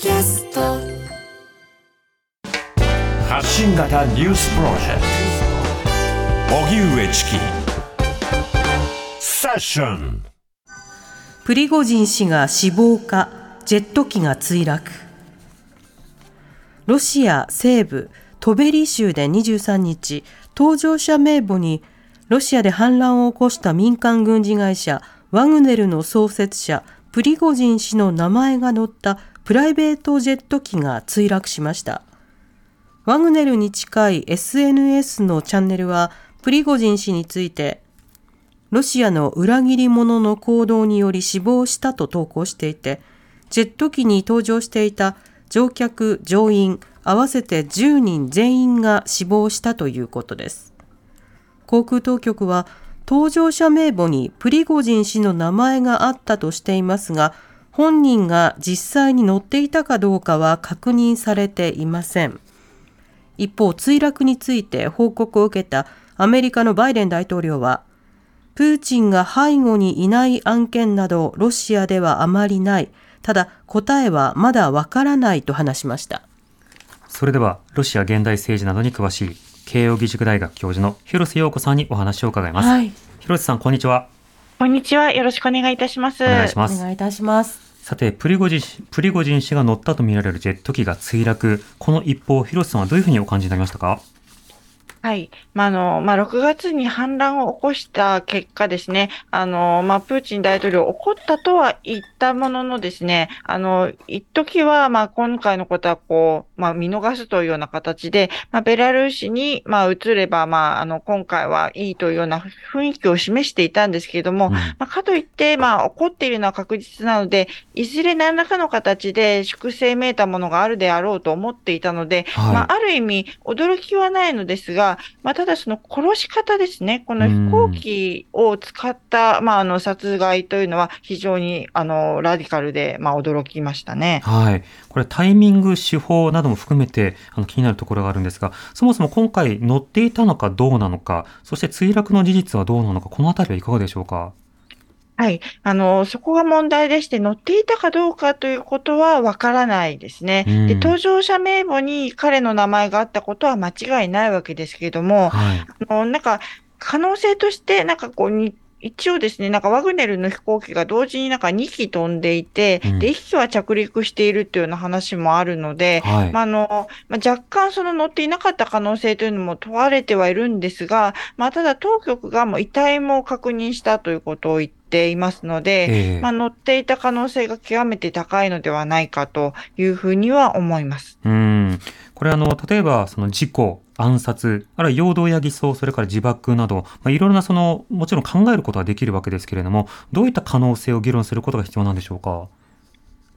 キャスト。発信型ニュースプロジェクト。荻上チキ。セッション。プリゴジン氏が死亡か、ジェット機が墜落。ロシア西部トベリ州で23日、搭乗者名簿にロシアで反乱を起こした民間軍事会社ワグネルの創設者プリゴジン氏の名前が載ったプライベートジェット機が墜落しました。ワグネルに近い SNS のチャンネルはプリゴジン氏についてロシアの裏切り者の行動により死亡したと投稿していて、ジェット機に搭乗していた乗客、乗員合わせて10人全員が死亡したということです。航空当局は搭乗者名簿にプリゴジン氏の名前があったとしていますが、本人が実際に乗っていたかどうかは確認されていません。一方、墜落について報告を受けたアメリカのバイデン大統領は、プーチンが背後にいない案件などロシアではあまりない。ただ答えはまだわからないと話しました。それではロシア現代政治などに詳しい慶應義塾大学教授の広瀬陽子さんにお話を伺います。はい、広瀬さんこんにちは。こんにちは。よろしくお願いいたします。お願いします。お願いいたします。さて、プリゴジンプリゴジン氏が乗ったとみられるジェット機が墜落。この一報、広瀬さんはどういうふうにお感じになりましたか？はい。まあ、あの、まあ、6月に反乱を起こした結果ですね、あの、まあ、プーチン大統領怒ったとは言ったもののですね、あの、一時は、まあ、今回のことはこう、まあ、見逃すというような形で、まあ、ベラルーシに、まあ、移れば、まあ、あの、今回はいいというような雰囲気を示していたんですけれども、うん、まあ、かといって、まあ、怒っているのは確実なので、いずれ何らかの形で粛清めいたものがあるであろうと思っていたので、はい、まあ、ある意味、驚きはないのですが、まあ、ただその殺し方ですね、この飛行機を使った、まあ、あの殺害というのは非常にあのラディカルで、まあ、驚きましたね。はい。これタイミング、手法なども含めてあの気になるところがあるんですが、そもそも今回乗っていたのかどうなのか、そして墜落の事実はどうなのか、このあたりはいかがでしょうか？はい。あの、そこが問題でして、乗っていたかどうかということはわからないですね。うん、で、搭乗者名簿に彼の名前があったことは間違いないわけですけれども、はい、あの、なんか、可能性として、なんかこう、一応ですね、なんかワグネルの飛行機が同時になんか2機飛んでいて、うん、で、1機は着陸しているというような話もあるので、はい、まあ、あの、まあ、若干その乗っていなかった可能性というのも問われてはいるんですが、まあ、ただ当局がもう遺体も確認したということを言っていますので、えー、まあ、乗っていた可能性が極めて高いのではないかというふうには思います。うん。これあの、例えばその事故、暗殺、あるいは陽動や偽装、それから自爆など、まあ、いろいろなその、もちろん考えることはできるわけですけれども、どういった可能性を議論することが必要なんでしょうか？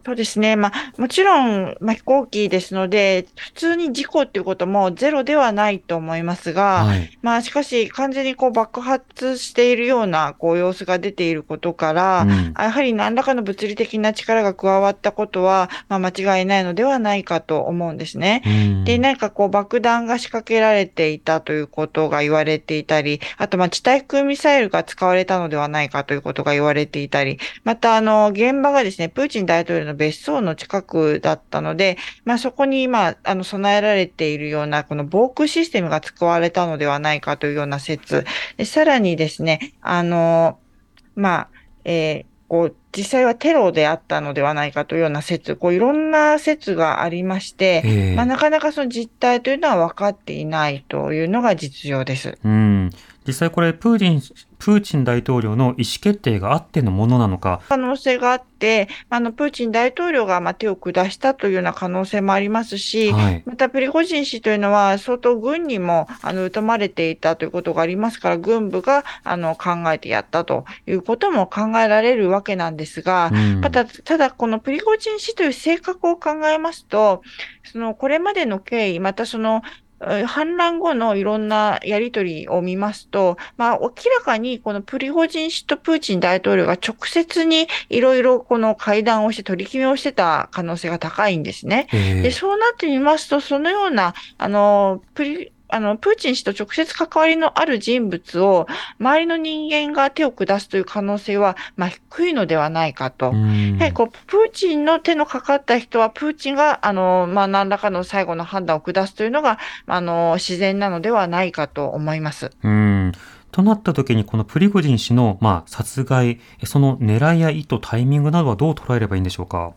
そうですね。まあ、もちろん、まあ、飛行機ですので、普通に事故っていうこともゼロではないと思いますが、はい、まあ、しかし、完全にこう爆発しているような、こう、様子が出ていることから、うん、やはり何らかの物理的な力が加わったことは、まあ、間違いないのではないかと思うんですね。うん、で、何かこう、爆弾が仕掛けられていたということが言われていたり、あと、まあ、地対空ミサイルが使われたのではないかということが言われていたり、また、あの、現場がですね、プーチン大統領のの別荘の近くだったので、まあ、そこに今、あの、備えられているような、この防空システムが使われたのではないかというような説。でさらにですね、あの、まあ、えー、こう、実際はテロであったのではないかというような説、こういろんな説がありまして、えー、まあ、なかなかその実態というのは分かっていないというのが実情です。うん。実際これ、プーチン、プーチン大統領の意思決定があってのものなのか。可能性があって、あの、プーチン大統領がまあ手を下したというような可能性もありますし、はい、またプリゴジン氏というのは相当軍にも、あの、疎まれていたということがありますから、軍部が、あの、考えてやったということも考えられるわけなんですが、うん、ただ、ただこのプリゴジン氏という性格を考えますと、その、これまでの経緯、またその、反乱後のいろんなやりとりを見ますと、まあ、明らかにこのプリゴジン氏とプーチン大統領が直接にいろいろこの会談をして取り決めをしてた可能性が高いんですね。で、そうなってみますと、そのような、あの、プリあの、プーチン氏と直接関わりのある人物を、周りの人間が手を下すという可能性は、まあ、低いのではないかと。やはりこう、プーチンの手のかかった人は、プーチンが、あの、まあ、何らかの最後の判断を下すというのが、あの、自然なのではないかと思います。うんとなった時に、このプリゴジン氏の、まあ、殺害、その狙いや意図、タイミングなどはどう捉えればいいんでしょうか？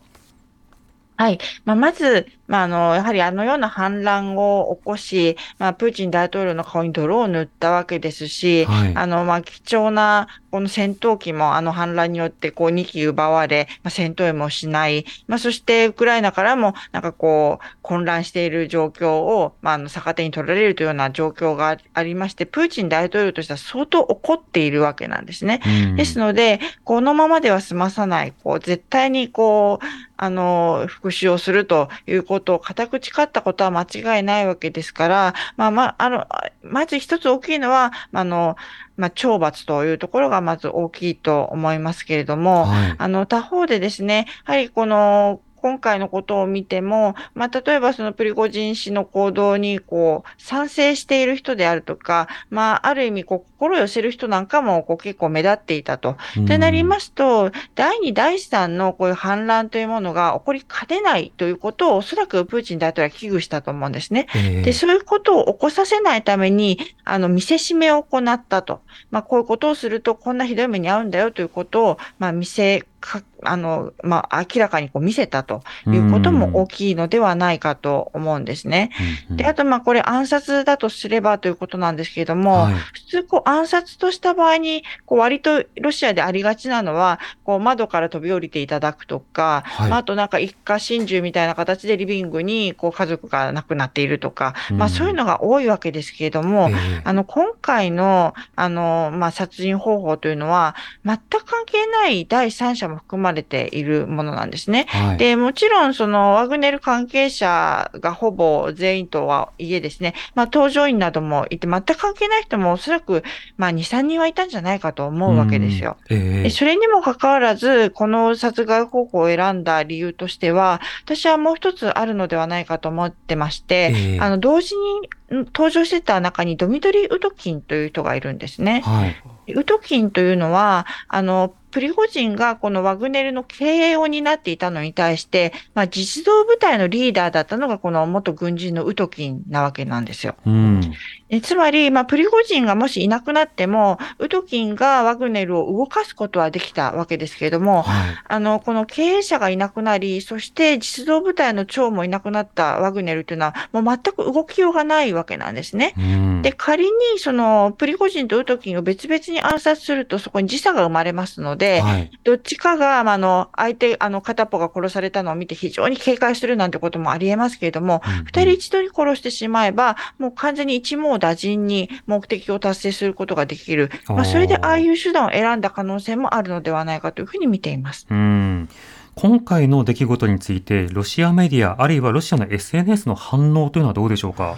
はい。まあ、まず、まあ、あの、やはりあのような反乱を起こし、まあ、プーチン大統領の顔に泥を塗ったわけですし、はい、あの、まあ、貴重なこの戦闘機もあの反乱によってこう2機奪われ、まあ、戦闘員もしない、まあ、そしてウクライナからもなんかこう混乱している状況を、まあ、あの逆手に取られるというような状況がありまして、プーチン大統領としては相当怒っているわけなんですね。うん、ですので、このままでは済まさない、こう絶対にこう、あの、復讐をするということを固く誓ったことは間違いないわけですから、まあまあ、あの、まず一つ大きいのは、あの、まあ、懲罰というところがまず大きいと思いますけれども、はい、あの、他方でですね、やはりこの、今回のことを見ても、まあ、例えばそのプリゴジン氏の行動にこう賛成している人であるとか、まあ、ある意味こう心を寄せる人なんかもこう結構目立っていたと。ってなりますと、第2、第3のこういう反乱というものが起こりかねないということをおそらくプーチン大統領は危惧したと思うんですね。で、そういうことを起こさせないために、あの、見せしめを行ったと。まあ、こういうことをするとこんなひどい目に遭うんだよということを、まあ、見せか、あの、まあ、明らかにこう見せたということも大きいのではないかと思うんですね。で、あと、まあ、これ暗殺だとすればということなんですけれども、はい、普通、こう、暗殺とした場合に、こう、割とロシアでありがちなのは、こう、窓から飛び降りていただくとか、はい、まあ、あとなんか一家心中みたいな形でリビングに、こう、家族が亡くなっているとか、まあ、そういうのが多いわけですけれども、あの、今回の、あの、まあ、殺人方法というのは、全く関係ない第三者も含まれているものなんですね。はい、で、もちろんそのワグネル関係者がほぼ全員とはいえですね、まあ搭乗員などもいて、全く関係ない人もおそらく、まあ2、3人はいたんじゃないかと思うわけですよ。えー、それにもかかわらず、この殺害方法を選んだ理由としては、私はもう一つあるのではないかと思ってまして、えー、あの、同時に登場してた中にドミトリー・ウトキンという人がいるんですね。はい、ウトキンというのは、あの、プリゴジンがこのワグネルの経営を担っていたのに対して、まあ、実動部隊のリーダーだったのがこの元軍人のウトキンなわけなんですよ。うん、えつまり、まあ、プリゴジンがもしいなくなっても、ウトキンがワグネルを動かすことはできたわけですけれども、はい、あの、この経営者がいなくなり、そして実動部隊の長もいなくなったワグネルというのは、もう全く動きようがないわけなんですね。うん、で、仮にそのプリゴジンとウトキンを別々に暗殺すると、そこに時差が生まれますので、で、はい、どっちかが、あの、相手、あの、片っぽが殺されたのを見て非常に警戒するなんてこともあり得ますけれども、二、うんうん、人一度に殺してしまえば、もう完全に一網打尽に目的を達成することができる。まあ、それでああいう手段を選んだ可能性もあるのではないかというふうに見ています。うん今回の出来事について、ロシアメディア、あるいはロシアの SNS の反応というのはどうでしょうか？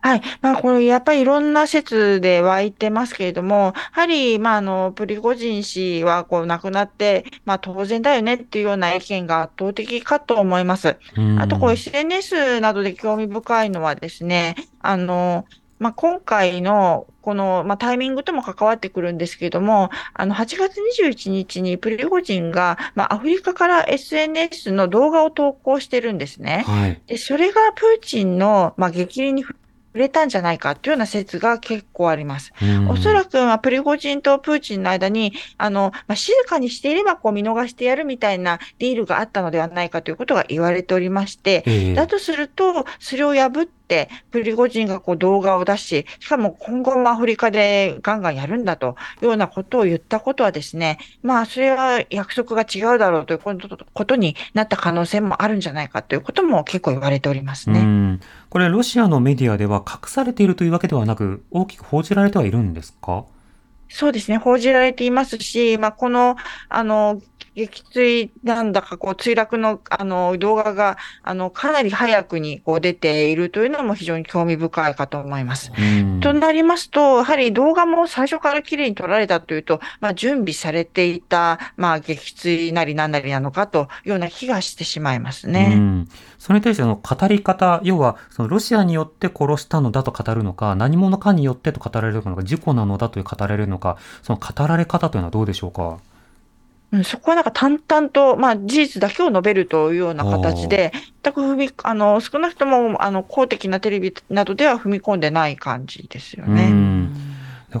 はい。まあ、これ、やっぱりいろんな説で湧いてますけれども、やはり、まあ、あの、プリゴジン氏は、こう、亡くなって、まあ、当然だよねっていうような意見が圧倒的かと思います。あと、こう、SNS などで興味深いのはですね、あの、まあ、今回のこの、まあ、タイミングとも関わってくるんですけれども、あの、8月21日にプリゴジンが、まあ、アフリカから SNS の動画を投稿してるんですね。はい、でそれがプーチンの、まあ、激励に触れたんじゃないかというような説が結構あります。おそらく、まあ、プリゴジンとプーチンの間に、あの、まあ、静かにしていればこう見逃してやるみたいなディールがあったのではないかということが言われておりまして、えー、だとすると、それを破って、プリゴジンがこう動画を出し、しかも今後もアフリカでガンガンやるんだというようなことを言ったことはですね、まあ、それは約束が違うだろうということになった可能性もあるんじゃないかということも結構言われておりますね。これ、ロシアのメディアでは隠されているというわけではなく、大きく報じられてはいるんですか？そうですね、報じられていますし、まあ、この、あの、撃墜なんだか、こう、墜落の、あの、動画が、あの、かなり早くに、こう、出ているというのも非常に興味深いかと思います。となりますと、やはり動画も最初から綺麗に撮られたというと、まあ、準備されていた、まあ、撃墜なりなんなりなのかというような気がしてしまいますね。それに対しての語り方、要は、そのロシアによって殺したのだと語るのか、何者かによってと語られるのか、事故なのだという語られるのか、その語られ方というのはどうでしょうか？うん、そこはなんか淡々と、まあ、事実だけを述べるというような形で、全く踏み、あの、少なくとも、あの、公的なテレビなどでは踏み込んでない感じですよね。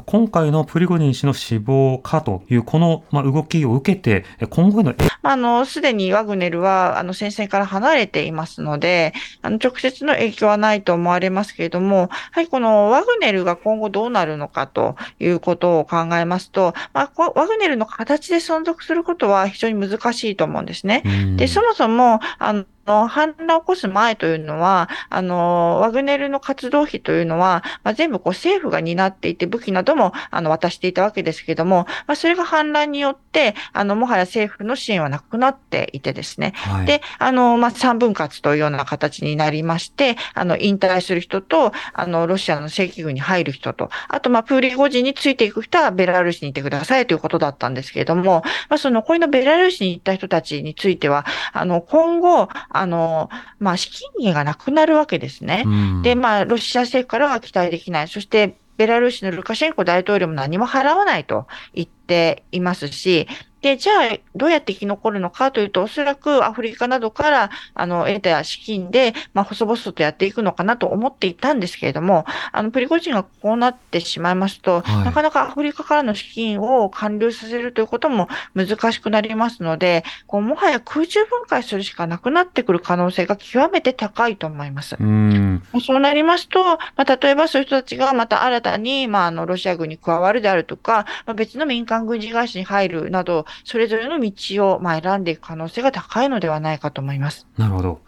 今回のプリゴジン氏の死亡かという、この、まあ、動きを受けて、今後へのあの、すでにワグネルは、あの、戦線から離れていますので、あの、直接の影響はないと思われますけれども、はい、このワグネルが今後どうなるのかということを考えますと、まあ、ワグネルの形で存続することは非常に難しいと思うんですね。で、そもそも、あの、の反乱を起こす前というのは、あの、ワグネルの活動費というのは、まあ、全部こう政府が担っていて武器などもあの渡していたわけですけども、まあ、それが反乱によって、あの、もはや政府の支援はなくなっていてですね。はい、で、あの、まあ、三分割というような形になりまして、あの、引退する人と、あの、ロシアの正規軍に入る人と、あと、まあ、プーリゴジンについていく人はベラルーシにいてくださいということだったんですけれども、まあ、その、このベラルーシに行った人たちについては、あの、今後、あの、まあ、資金源がなくなるわけですね。で、まあ、ロシア政府からは期待できない。そして、ベラルーシのルカシェンコ大統領も何も払わないと言っていますし、で、じゃあ、どうやって生き残るのかというと、おそらくアフリカなどから、あの、得た資金で、まあ、細々とやっていくのかなと思っていたんですけれども、あの、プリゴジンがこうなってしまいますと、はい、なかなかアフリカからの資金を還流させるということも難しくなりますので、こう、もはや空中分解するしかなくなってくる可能性が極めて高いと思います。うんそうなりますと、まあ、例えばそういう人たちがまた新たに、まあ、あの、ロシア軍に加わるであるとか、まあ、別の民間軍事会社に入るなど、それぞれの道をまあ選んでいく可能性が高いのではないかと思います。なるほど。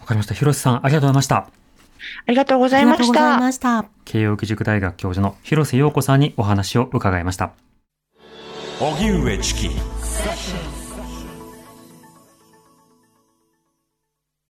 わかりました。広瀬さん、ありがとうございました。ありがとうございました。ました慶応義塾大学教授の広瀬陽子さんにお話を伺いました。荻上チキ